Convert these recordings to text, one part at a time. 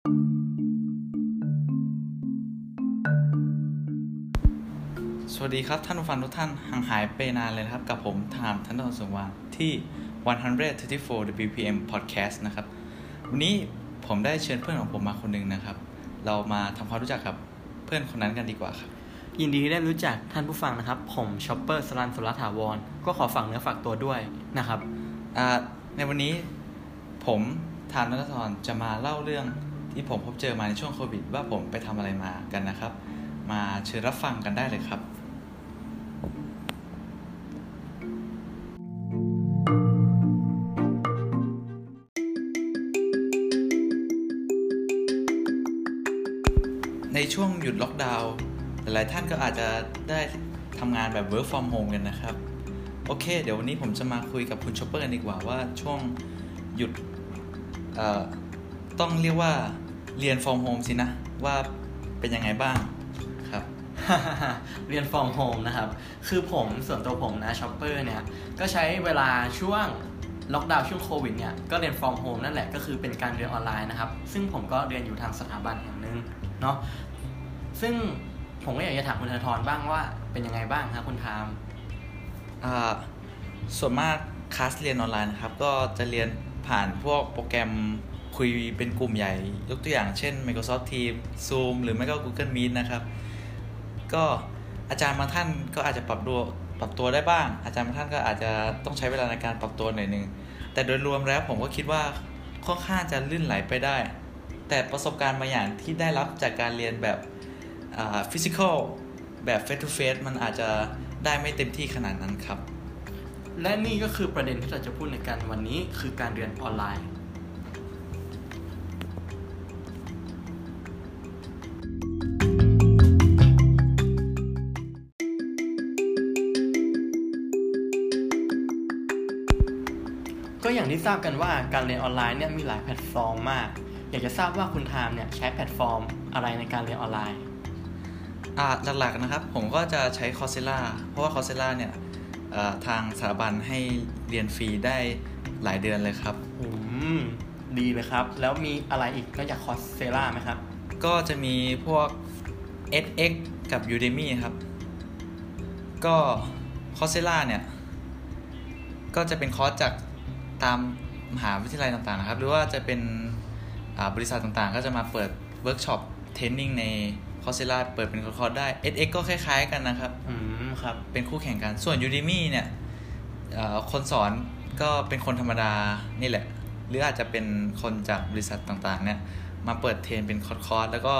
สวัสดีครับท่านผู้ฟังทุกท่านห่างหายไปนานเลยนะครับ กับผมทามทันทนสงวานที่ 134 WPM Podcast นะครับ วันนี้ผมได้เชิญเพื่อนของผมมาคนหนึ่งนะครับ เรามาทำความรู้จักกับเพื่อนคนนั้นกันดีกว่าครับ ยินดีที่ได้รู้จักท่านผู้ฟังนะครับ ผมช็อปเปอร์สลันสุรถาวร ก็ขอฝากเนื้อฝากตัวด้วยนะครับอ่าในวันนี้ผมทามนัทธรจะมาเล่าเรื่อง ที่ผมพบเจอมาในช่วงโควิด ว่าผมไปทำอะไรมากันนะครับ มาเชิญรับฟังกันได้เลยครับในช่วงหยุดล็อกดาวน์หลายท่านก็อาจจะได้ทำงานแบบ work from home กันนะครับ โอเค เดี๋ยววันนี้ผมจะมาคุยกับคุณชอปเปอร์กันดีกว่าว่าช่วงหยุดเอ่อ ต้องเรียกว่าเรียน from home สินะ ว่าเป็นยังไงบ้างครับ เรียน from home นะครับ คือผมส่วนตัวผมนะช็อปเปอร์เนี่ยก็ใช้เวลาช่วงล็อกดาวน์ช่วงโควิดเนี่ยก็เรียน from home นั่นแหละก็คือเป็นการเรียนออนไลน์นะครับ ซึ่งผมก็เรียนอยู่ทางสถาบันแห่งหนึ่งเนาะซึ่งผมก็อยากจะถามคุณธนาธรบ้างว่าเป็นยังไงบ้างครับคุณทามอ่าส่วนมากคลาสเรียนออนไลน์นะครับ ก็จะเรียนผ่านพวกโปรแกรม คุยเป็นกลุ่มใหญ่ ยกตัวอย่างเช่น Microsoft Teams Zoom หรือไม่ก็ Google Meet นะครับ ก็อาจารย์บางท่านก็อาจจะปรับตัวปรับตัวได้บ้าง อาจารย์บางท่านก็อาจจะต้องใช้เวลาในการปรับตัวหน่อยหนึง แต่โดยรวมแล้วผมก็คิดว่าค่อนข้างจะลื่นไหลไปได้ แต่ประสบการณ์บางอย่างที่ได้รับจากการเรียนแบบฟิสิกอลแบบ face to face มันอาจจะได้ไม่เต็มที่ขนาดนั้นครับ และนี่ก็คือประเด็นที่เราจะพูดในการวันนี้คือการเรียนออนไลน์ ที่ทราบกันว่าการเรียนออนไลน์เนี่ยมีหลายแพลตฟอร์มมาก อยากจะทราบว่าคุณไทม์เนี่ยใช้แพลตฟอร์มอะไรในการเรียนออนไลน์อ่าหลักๆนะครับ ผมก็จะใช้ Coursera เพราะว่า Coursera เนี่ยเอ่อทางสถาบันให้เรียนฟรีได้หลายเดือนเลยครับอืมดีเลยครับ แล้วมีอะไรอีกนอกจาก Coursera ไหมครับ ก็จะมีพวก edX กับ Udemy ครับ ก็ Coursera เนี่ย ก็จะเป็นคอร์สจาก ตามมหาวิทยาลัยต่างๆนะครับ หรือว่าจะเป็นอ่าบริษัทต่างๆ ก็จะมาเปิดเวิร์กช็อป training ใน Coursera เปิดเป็นคอร์สได้ edX ก็คล้ายๆกันนะครับ อืมครับ เป็นคู่แข่งกัน ส่วน Udemy เนี่ยเอ่อคนสอนก็เป็นคนธรรมดานี่แหละ หรืออาจจะเป็นคนจากบริษัทต่างๆ เนี่ย มาเปิด train เป็นคอร์สๆแล้วก็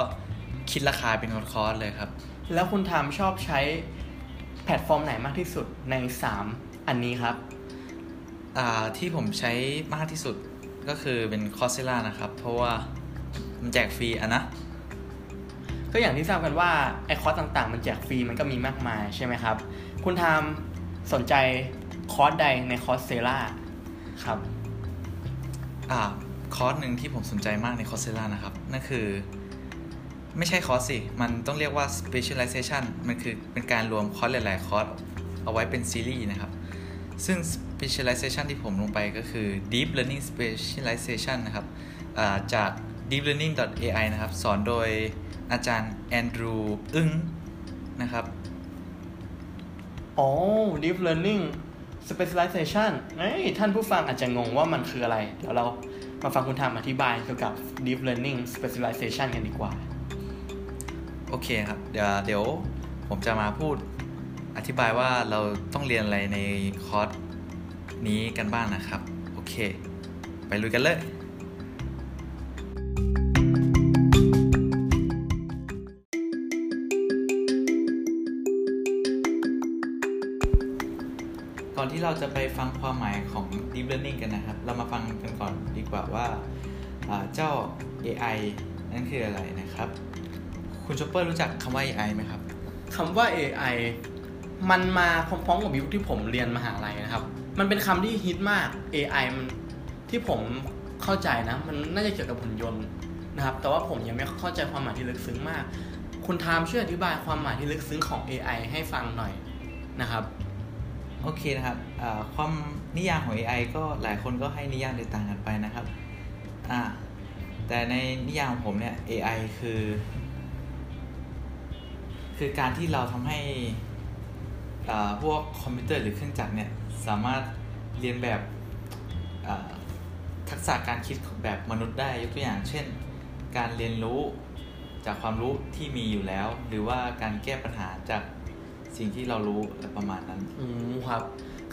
คิดราคาเป็นคอร์สๆเลยครับ แล้วคุณไทม์ชอบใช้แพลตฟอร์มไหนมากที่สุดใน 3 อันนี้ครับอ่า ที่ผมใช้มากที่สุดก็คือเป็น Coursera นะครับ เพราะว่ามันแจกฟรีอะนะ ก็อย่างที่ทราบกันว่าไอคอร์สต่างๆ มันแจกฟรีมันก็มีมากมายใช่ไหมครับ คุณไทม์สนใจคอร์สใดใน Coursera ครับ อ่าคอร์สหนึ่งที่ผมสนใจมากใน Coursera นะครับ นั่นคือไม่ใช่คอร์สสิ มันต้องเรียกว่า specialization มันคือเป็นการรวมคอร์สหลาย ๆ คอร์สเอาไว้เป็นซีรีส์นะครับ ซึ่ง specialization ที่ผมลงไปก็คือ deep learning specialization นะครับอ่าจาก deeplearning.ai นะครับ สอนโดยอาจารย์ Andrew Ng นะครับ อ๋อ deep learning specialization เอ้ยท่านผู้ฟังอาจจะงงว่ามันคืออะไร เดี๋ยวเรามาฟังคุณทามอธิบายเกี่ยวกับ deep learning specialization กันดีกว่า โอเคครับ เดี๋ยวเดี๋ยวผมจะมาพูด อธิบายว่าเราต้องเรียนอะไรในคอร์สนี้กันบ้างนะครับ โอเค ไปลุยกันเลย ก่อนที่เราจะไปฟังความหมายของ Deep Learning กันนะครับ เรามาฟังกันก่อนดีกว่าว่าเจ้า AI นั่นคืออะไรนะครับ คุณชอปเปอร์รู้จักคำว่า AI ไหมครับคำว่า AI มันมาพร้อมๆกับยุคที่ผมเรียนมหาลัยนะครับ มันเป็นคำที่ฮิตมาก AI มันที่ผมเข้าใจนะ มันน่าจะเกี่ยวกับหุ่นยนต์นะครับ แต่ว่าผมยังไม่เข้าใจความหมายที่ลึกซึ้งมาก คุณทามช่วยอธิบายความหมายที่ลึกซึ้งของ AI ให้ฟังหน่อยนะครับโอเคนะครับความนิยามของ AI ก็หลายคนก็ให้นิยามแตกต่างกันไปนะครับแต่ในนิยามของผมเนี่ย AI คือ คือการที่เราทำให้ พวกคอมพิวเตอร์หรือเครื่องจักรเนี่ยสามารถเรียนแบบอ่าทักษะการคิดแบบมนุษย์ได้ยกตัวอย่าง เช่น การเรียนรู้จากความรู้ที่มีอยู่แล้ว หรือว่าการแก้ปัญหาจากสิ่งที่เรารู้อะไรประมาณนั้น อืมครับ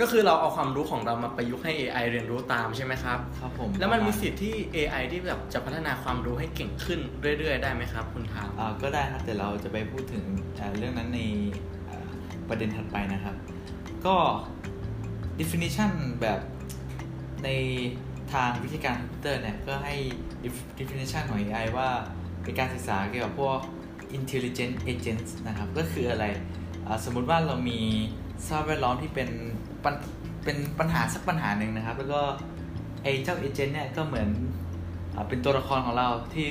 ก็คือเราเอาความรู้ของเรามาประยุกต์ให้ AI เรียนรู้ตามใช่ไหมครับ ครับผม แล้วมันมีประาณสิทธิ์ที่ AI ที่แบบจะพัฒนาความรู้ให้เก่งขึ้นเรื่อย ๆ ได้ไหมครับ คุณทามอ่าก็ได้ครับ แต่เราจะไปพูดถึงอ่าเรื่องนั้นในอ่า ประเด็นถัดไปนะครับ ก็ definition แบบในทางวิธีการคอมพิวเตอร์เนี่ยก็ให้ definition ของ AI ว่าเป็นการศึกษาเกี่ยวกับพวก intelligent agents นะครับ ก็คืออะไรสมมุติว่าเรามีสภาพแวดล้อมที่เป็นปัญเป็นปัญหาสักปัญหาหนึ่งนะครับ แล้วก็ไอ้เจ้าเอเจนต์เนี่ยก็เหมือนอเป็นตัวละครของเราที่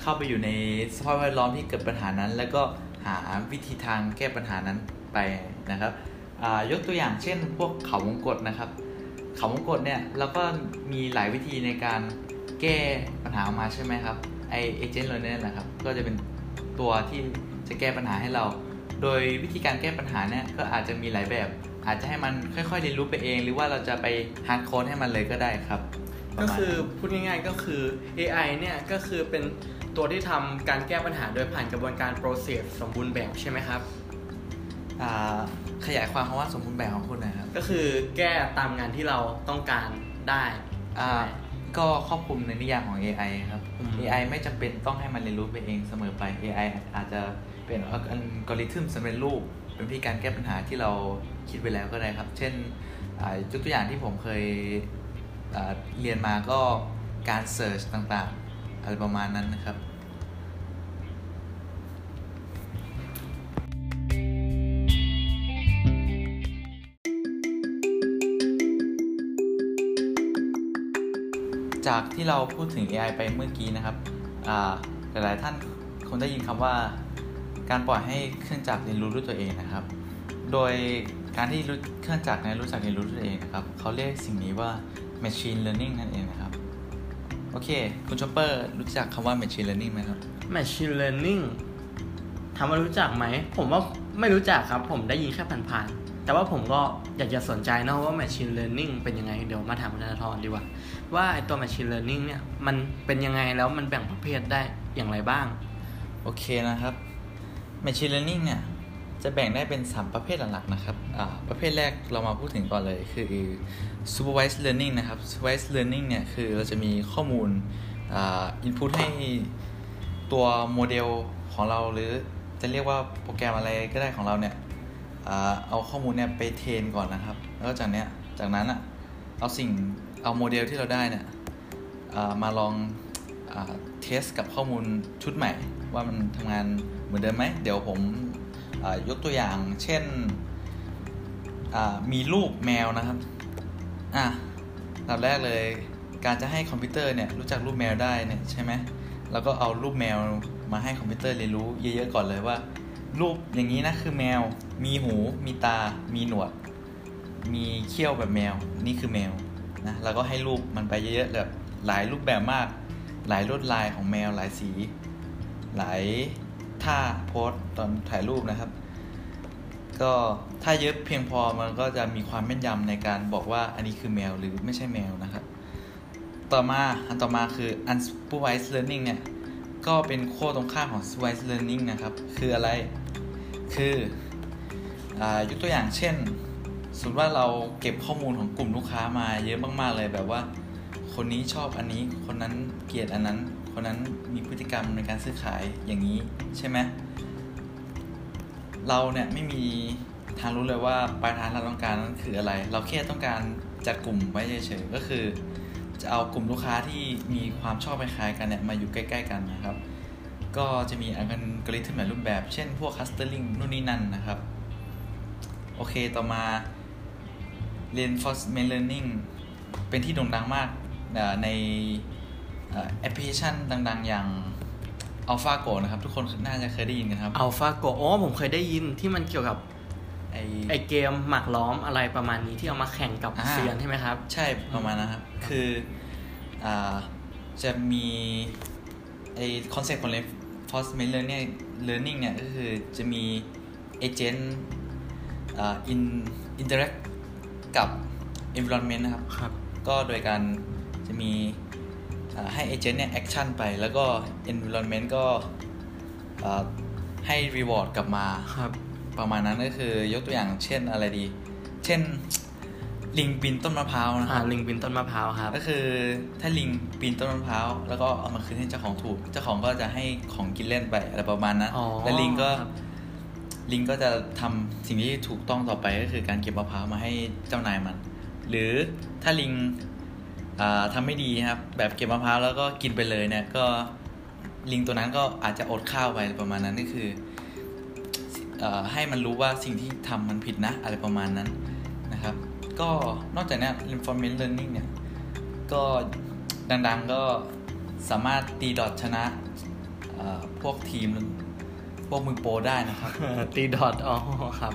เข้าไปอยู่ในสภาพแวดล้อมที่เกิดปัญหานั้น แล้วก็หาวิธีทางแก้ปัญหานั้น ไปนะครับยกตัวอย่างเช่นพวกเขาวงกตนะครับ เขาวงกตเนี่ยเราก็มีหลายวิธีในการแก้ปัญหาออกมาใช่ไหมครับไอ agent เราเนี่ยแหละครับก็จะเป็นตัวที่จะแก้ปัญหาให้เรา โดยวิธีการแก้ปัญหาเนี่ยก็อาจจะมีหลายแบบ อาจจะให้มันค่อยๆเรียนรู้ไปเอง หรือว่าเราจะไป hard code ให้มันเลยก็ได้ครับ ก็คือพูดง่ายๆก็คือ AI เนี่ยก็คือเป็นตัวที่ทำการแก้ปัญหาโดยผ่านกระบวนการ process สมบูรณ์แบบใช่ไหมครับ ขยายความคำว่าสมบูรณ์แบบของคุณหนะครับ ก็คือแก้ตามงานที่เราต้องการได้อ่าก็ครอบคลุมในนิยามของ AI ครับอืม AI ไม่จำเป็นต้องให้มันเรียนรู้ไปเองเสมอไป AI อาจจะเป็นอัลกอริทึมสำเร็จรูป เป็นวิธีการแก้ปัญหาที่เราคิดไว้แล้วก็ได้ครับ เช่นอ่ายกตัวอย่างที่ผมเคยอ่าเรียนมาก็การเสิร์ชต่างๆ อะไรประมาณนั้นนะครับ จากที่เราพูดถึง AI ไปเมื่อกี้นะครับหลาย ๆ ท่านคงได้ยินคำว่า การปล่อยให้เครื่องจักรเรียนรู้ด้วยตัวเองนะครับ โดยการที่รู้เครื่องจักรเนี่ยรู้จักเรียนรู้ด้วยตัวเองนะครับเขาเรียกสิ่งนี้ว่า machine learning นั่นเองนะครับ โอเค คุณชอปเปอร์รู้จักคำว่า machine learning ไหมครับ machine learning ถามว่ารู้จักไหม ผมว่าไม่รู้จักครับ ผมได้ยินแค่ผ่านๆ แต่ว่าผมก็อยากจะสนใจนะว่า machine learning เป็นยังไง เดี๋ยวมาถามคุณธนาธรดีกว่า ว่าไอตัว machine learning เนี่ย มันเป็นยังไงแล้วมันแบ่งประเภทได้อย่างไรบ้าง โอเคนะครับ Machine Learning เนี่ย จะแบ่งได้เป็น 3 ประเภทหลักๆนะครับประเภทแรกเรามาพูดถึงก่อนเลยคือ Supervised Learning นะครับ Supervised Learning เนี่ย คือเราจะมีข้อมูลอ่า input ให้ตัวโมเดลของเราหรือจะเรียกว่าโปรแกรมอะไรก็ได้ของเราเนี่ย เอาข้อมูลเนี่ยไป train ก่อนนะครับ แล้วจากเนี้ยจากนั้นอะเอาสิ่งเอาโมเดลที่เราได้เนี่ยมาลองอ test กับข้อมูลชุดใหม่ ว่ามันทำงานเหมือนเดิมไหม เดี๋ยวผมยกตัวอย่างเช่นมีรูปแมวนะครับอะลำดับแรกเลยการจะให้คอมพิวเตอร์เนี่ยรู้จักรูปแมวได้เนี่ยใช่ไหมเราก็เอารูปแมวมาให้คอมพิวเตอร์เรียนรู้เยอะๆก่อนเลยว่า รูปอย่างนี้นะคือแมว มีหูมีตา มีหนวด มีเขี้ยวแบบแมว นี่คือแมวนะแล้วก็ให้รูปมันไปเยอะๆแบบหลายรูปแบบมาก หลายลวดลายของแมวหลายสี หลายท่าโพสตอนถ่ายรูปนะครับ ก็ถ้าเยอะเพียงพอมันก็จะมีความแม่นยำในการบอกว่าอันนี้คือแมวหรือไม่ใช่แมวนะครับ ต่อมาอันต่อมาคือ unsupervised learning เนี่ยก็เป็นโค้ตรงข้ามของ supervised learning นะครับ คืออะไร คืออยกตัวอย่างเช่น สมมติว่าเราเก็บข้อมูลของกลุ่มลูกค้ามาเยอะมากๆเลยแบบว่า คนนี้ชอบอันนี้ คนนั้นเกลียดอันนั้น คนนั้นมีพฤติกรรมในการซื้อขายอย่างนี้ใช่ไหมเราเนี่ยไม่มีทางรู้เลยว่าปลายทางเราต้องการนั้นคืออะไร เราแค่ต้องการจัดกลุ่มไว้เฉยๆก็คือ จะเอากลุ่มลูกค้าที่มีความชอบคล้ายกันเนี่ยมาอยู่ใกล้ ๆ กันนะครับ ก็จะมีอัลกอริทึมหลายรูปแบบ เช่นพวก clustering นู่นนี่นั่นนะครับ โอเคต่อมา reinforcement learning เป็นที่โด่งดังมากเอ่อในเอ่อแอปพลิเคชันดังๆ อย่าง AlphaGo นะครับ ทุกคนน่าจะเคยได้ยินกันครับอัลฟาโกโอ้ผมเคยได้ยินที่มันเกี่ยวกับไอไอเกมหมากล้อมอะไรประมาณนี้ที่เอามาแข่งกับอ่าเซียนใช่ไหมครับ ใช่ประมาณนะครับ คืออ่าจะมีไอ concept ของ reinforcement learning learning เนี่ยก็คือจะมี agent อ่า in interact กับ environment นะครับครับ ก็โดยการจะมีอ่าให้ agent เนี่ย action ไปแล้วก็ environment ก็อ่าให้ reward กลับมาครับประมาณนั้นก็คือยกตัวอย่างเช่นอะไรดี เช่น ลิงปีนต้นมะพร้าวนะคอ่ารับลิงบินต้นมะพร้าวครับ ก็คือถ้าลิงปีนต้นมะพร้าวแล้วก็เอามาคืนให้เจ้าของถูก เจ้าของก็จะให้ของกินเล่นไปอะไรประมาณนั้นอ๋อแล้วลิงก็ครับ ลิงก็จะทำสิ่งที่ถูกต้องต่อไปก็คือการเก็บมะพร้าวมาให้เจ้านายมัน หรือถ้าลิงอ่าทำไม่ดีครับ แบบเก็บมะพร้าวแล้วก็กินไปเลยเนี่ยก็ลิงตัวนั้นก็อาจจะอดข้าวไปอะไรประมาณนั้นก็คือ เออให้มันรู้ว่าสิ่งที่ทำมันผิดนะ อะไรประมาณนั้นนะครับ ก็นอกจากนี้ information learning เนี่ย ก็ดังๆก็สามารถตีดอทชนะเอ่อพวกทีม พวกมือโปรได้นะครับ ตีดอทอ๋อครับ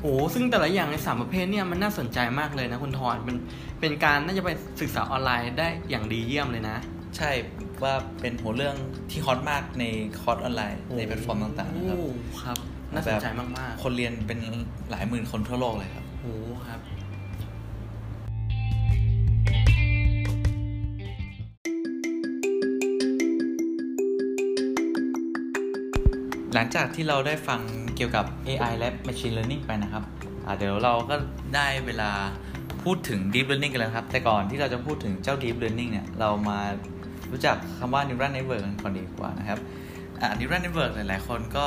โอ้ซึ่งแต่ละอย่างในสามประเภทเนี่ยมันน่าสนใจมากเลยนะคุณทอนเป็นเป็นการน่าจะไปศึกษาออนไลน์ได้อย่างดีเยี่ยมเลยนะ ใช่ว่าเป็นหัวเรื่องที่ฮอตมากในคอร์สออนไลน์ในแพลตฟอร์มต่างๆนะครับโอ้ครับ น่าสนใจมากคนเรียนเป็นหลายหมื่นคนทั่วโลกเลยครับๆโอ้ครับ หลังจากที่เราได้ฟังเกี่ยวกับ AI และ Machine Learning ไปนะครับเดี๋ยวเราก็ได้เวลาพูดถึง Deep Learning กันแล้วครับ แต่ก่อนที่เราจะพูดถึงเจ้า Deep Learning เนี่ย เรามารู้จักคำว่า Neural Network กันก่อนดีกว่านะครับ Neural Network หลาย ๆ คนก็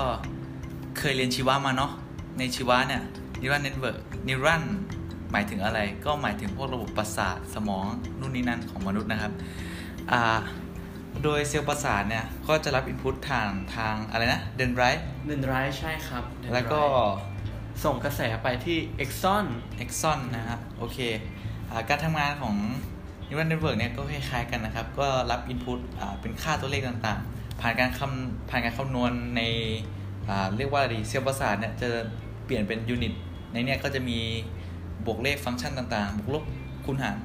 เคยเรียนชีวะมาเนาะ ในชีวะเนี่ย Neural Network Neural หมายถึงอะไร ก็หมายถึงพวกระบบประสาทสมองนู่นนี่นั่นของมนุษย์นะครับอ่า โดยเซลล์ประสาทเนี่ย ก็จะรับอินพุตทางทางอะไรนะเดนไรท์เดนไรใช่ครับ Dendrite แล้วก็ส่งกระแสไปที่ axon axon นะครับ โอเคอ่าการทำงานของ Neural Network เนี่ยก็คล้ายๆกันนะครับ ก็รับ input เป็นค่าตัวเลขต่างๆ ผ่านการคำผ่านการคำนวณในอ่าเรียกว่าอะไรดีเซลล์ประสาทเนี่ยจะเปลี่ยนเป็น unit ในเนี้ยก็จะมีบวกเลขฟังก์ชันต่างๆ บวกลบคูณหาร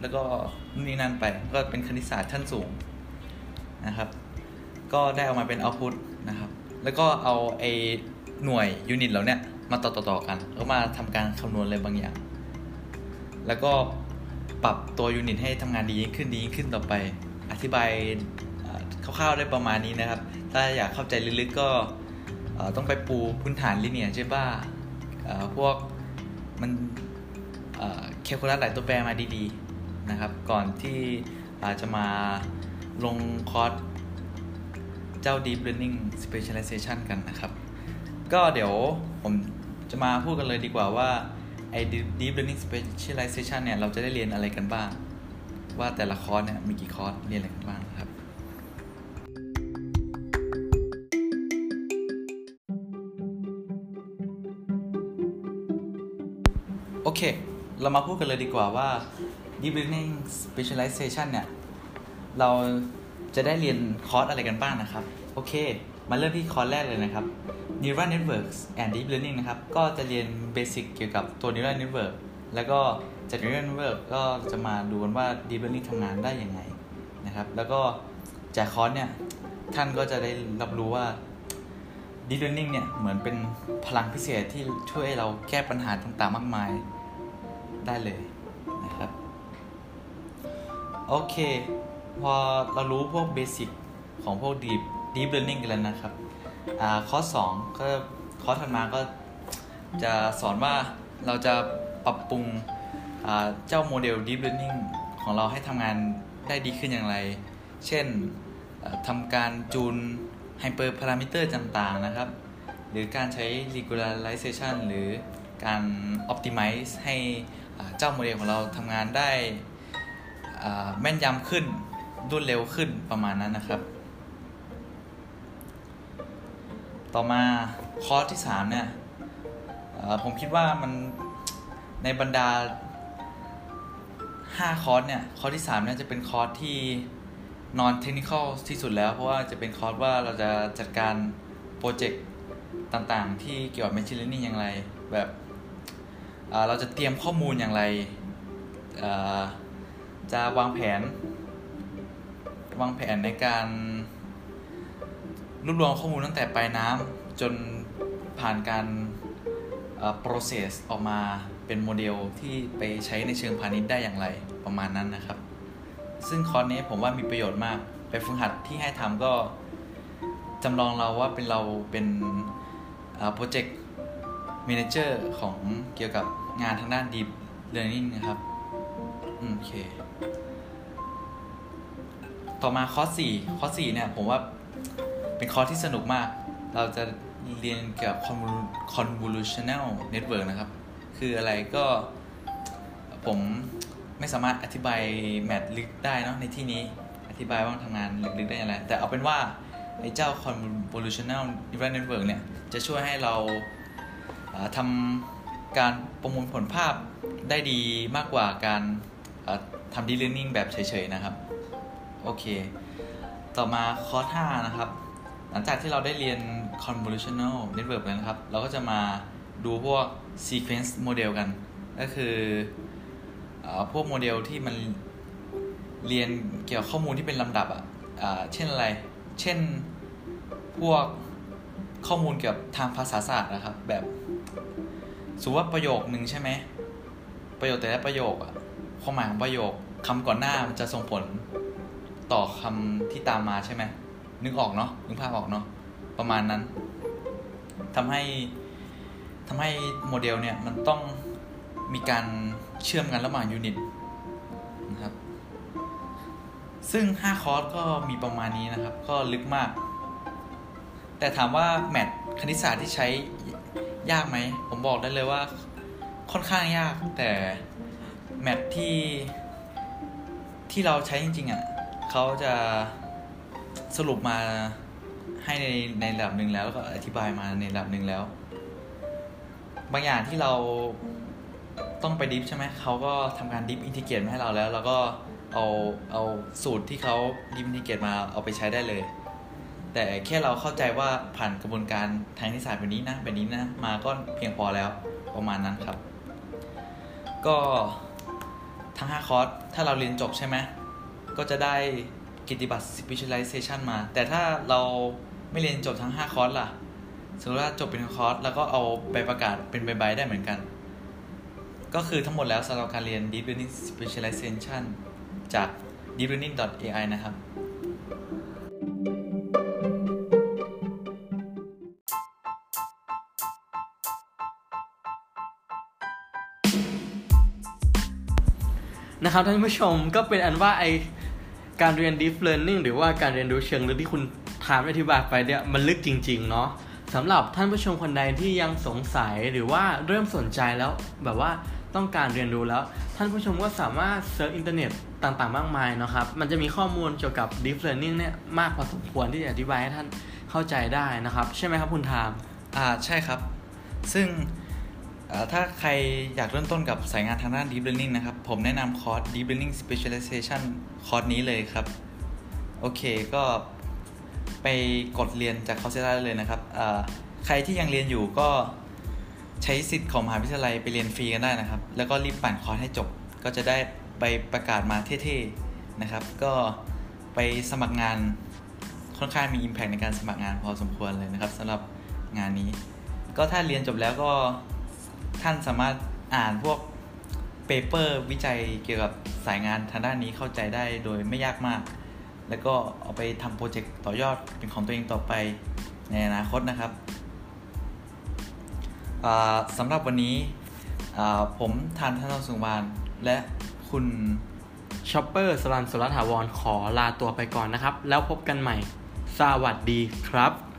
แล้วก็นู่นนี่นั่นไปก็เป็นคณิตศาสตร์ชั้นสูง นะครับ ก็ได้ออกมาเป็น output นะครับ แล้วก็เอาไอหน่วยยูนิตเราเนี่ยมาต่อๆๆกันแล้วมาทำการคำนวณอะไรบางอย่าง แล้วก็ปรับตัวยูนิตให้ทำงานดียิ่งขึ้นดียิ่งขึ้นต่อไป อธิบายคร่าวๆได้ประมาณนี้นะครับ ถ้าอยากเข้าใจลึกๆก็ต้องไปปูพื้นฐานลิเนียใช่ป่ะพวกมันเคลคูลัสหลายตัวแปรมาดีๆนะครับ ก่อนที่จะมา ลงคอร์สเจ้า Deep Learning Specialization กันนะครับ ก็เดี๋ยวผมจะมาพูดกันเลยดีกว่าว่าไอ้ Deep Learning Specialization เนี่ย เราจะได้เรียนอะไรกันบ้าง ว่าแต่ละคอร์สเนี่ย มีกี่คอร์สเรียนอะไรกันบ้างครับ โอเค เรามาพูดกันเลยดีกว่าว่า Deep Learning Specialization เนี่ย เราจะได้เรียนคอร์สอะไรกันบ้างนะครับ โอเค มาเริ่มที่คอร์สแรกเลยนะครับ Neural Networks and Deep Learning นะครับ ก็จะเรียน basic เกี่ยวกับตัว Neural Network แล้วก็จาก Neural Network ก็จะมาดูกันว่า Deep Learning ทำงานได้ยังไงนะครับ แล้วก็จากคอร์สเนี่ย ท่านก็จะได้รับรู้ว่า Deep Learning เนี่ย เหมือนเป็นพลังพิเศษที่ช่วยเราแก้ปัญหาต่างๆ มากมายได้เลยนะครับ โอเค พอเรารู้พวกเบสิกของพวก deep deep learning กันแล้วนะครับอ่าคอร์สสองก็คอร์สถัดมาก็จะสอนว่าเราจะปรับปรุงเจ้าโมเดล deep learning ของเราให้ทำงานได้ดีขึ้นอย่างไร เช่นทำการจูน hyper parameter ต่างๆนะครับ หรือการใช้ regularization หรือการ optimize ให้เจ้าโมเดลของเราทำงานได้แม่นยำขึ้น รวดเร็วขึ้นประมาณนั้นนะครับ ต่อมาคอร์สที่3เนี่ยผมคิดว่ามันในบรรดา5คอร์สเนี่ยคอร์สที่3เนี่ยจะเป็นคอร์สที่ non เทคนิคที่สุดแล้ว เพราะว่าจะเป็นคอร์สว่าเราจะจัดการโปรเจกต์ต่างๆ ที่เกี่ยวกับ Machine Learning อย่างไร แบบเราจะเตรียมข้อมูลอย่างไร จะวางแผน วางแผนในการรวบรวมข้อมูลตั้งแต่ปลายน้ำจนผ่านการ process ออกมาเป็นโมเดลที่ไปใช้ในเชิงพาณิชย์ได้อย่างไรประมาณนั้นนะครับ ซึ่งคอร์สนี้ผมว่ามีประโยชน์มาก ไปฝึกหัดที่ให้ทำก็จำลองเราว่าเป็นเราเป็นโปรเจกต์ม a นเจอร์ของเกี่ยวกับงานทางด้าน Deep Learning นะครับ โอเค ต่อมาคอร์สสี่คอร์สสี่เนี่ยผมว่าเป็นคอร์สที่สนุกมาก เราจะเรียนเกี่ยวกับ convolutional network นะครับ คืออะไรก็ผมไม่สามารถอธิบายแมทลึกได้เนาะในที่นี้อธิบายว่าทำงานลึกๆได้อย่างไร แต่เอาเป็นว่าไอ้เจ้า convolutional neural network เนี่ย จะช่วยให้เราทำการประมวลผลภาพได้ดีมากกว่าการทำ deep learning แบบเฉยๆนะครับ โอเค ต่อมาคอร์ส5นะครับ หลังจากที่เราได้เรียน convolutional network แล้วนะครับ เราก็จะมาดูพวก sequence model กัน ก็คืออพวกโมเดลที่มันเรียนเกี่ยวกับข้อมูลที่เป็นลำดับอะเช่นอะไร เช่นพวกข้อมูลเกี่ยวกับทางภาษาศาสตร์นะครับ แบบสมมติว่าประโยคหนึ่งใช่ไหม ประโยคแต่ละประโยคอะความหมายของประโยคคำก่อนหน้ามันจะส่งผล ต่อคำที่ตามมาใช่ไหมนึกออกเนาะนึกภาพออกเนาะประมาณนั้นทำให้ทำให้โมเดลเนี่ยมันต้องมีการเชื่อมกันระหว่าง unit นะครับ ซึ่ง 5 คอร์สก็มีประมาณนี้นะครับ ก็ลึกมาก แต่ถามว่า math คณิตศาสตร์ที่ใช้ยากไหม ผมบอกได้เลยว่าค่อนข้างยาก แต่ math ที่ที่เราใช้จริงๆอะ่ะ เขาจะสรุปมาให้ในในระดับหนึ่งแล้วแล้วก็อธิบายมาในระดับหนึ่งแล้ว บางอย่างที่เราต้องไป diff ใช่ไหมเขาก็ทำการ diff integrate มาให้เราแล้ว แล้วก็เอาเอาสูตรที่เขา diff integrate มาเอาไปใช้ได้เลย แต่แค่เราเข้าใจว่าผ่านกระบวนการทางนิสสัยแบบนี้นะแบบนี้นะมาก็เพียงพอแล้วประมาณนั้นครับ ก็ทั้ง5คอร์สถ้าเราเรียนจบใช่ไหม ก็จะได้กิติบัตร specialization มา แต่ถ้าเราไม่เรียนจบทั้ง 5 คอร์สล่ะ สมมติว่าจบเป็นคอร์สแล้วก็เอาใบประกาศเป็นใบๆได้เหมือนกัน ก็คือทั้งหมดแล้วสำหรับการเรียน Deep Learning Specialization จาก deeplearning.ai นะครับนะครับท่านผู้ชมก็เป็นอันว่าไอ การเรียน deep learning หรือว่าการเรียนรู้เชิงลึกที่คุณถามอธิบายไปเนี่ยมันลึกจริง ๆ เนาะสำหรับท่านผู้ชมคนใดที่ยังสงสัยหรือว่าเริ่มสนใจแล้วแบบว่าต้องการเรียนรู้แล้ว ท่านผู้ชมก็สามารถ search อินเทอร์เน็ตต่างๆ มากมายนะครับ มันจะมีข้อมูลเกี่ยวกับ deep learning เนี่ยมากพอสมควรที่จะอธิบายให้ท่านเข้าใจได้นะครับ ใช่ไหมครับคุณทามอ่าใช่ครับ ซึ่ง ถ้าใครอยากเริ่มต้นกับสายงานทางด้าน Deep Learning นะครับ ผมแนะนำคอร์ส Deep Learning Specialization คอร์สนี้เลยครับ โอเคก็ไปกดเรียนจากคอร์สได้เลยนะครับ ใครที่ยังเรียนอยู่ก็ใช้สิทธิ์ของมหาวิทยาลัยไปเรียนฟรีกันได้นะครับ แล้วก็รีบปั่นคอร์สให้จบ ก็จะได้ใบประกาศมาเท่ๆนะครับ ก็ไปสมัครงานค่อนข้างมี Impact ในการสมัครงานพอสมควรเลยนะครับสำหรับงานนี้ ก็ถ้าเรียนจบแล้วก็ ท่านสามารถอ่านพวก paper วิจัยเกี่ยวกับสายงานทางด้านนี้เข้าใจได้โดยไม่ยากมาก แล้วก็เอาไปทำโปรเจกต์ต่อยอดเป็นของตัวเองต่อไปในอนาคตนะครับสำหรับวันนี้ผมทานท่านสุวานและคุณชอปเปอร์สลันสุรถาวรขอลาตัวไปก่อนนะครับ แล้วพบกันใหม่ สวัสดีครับ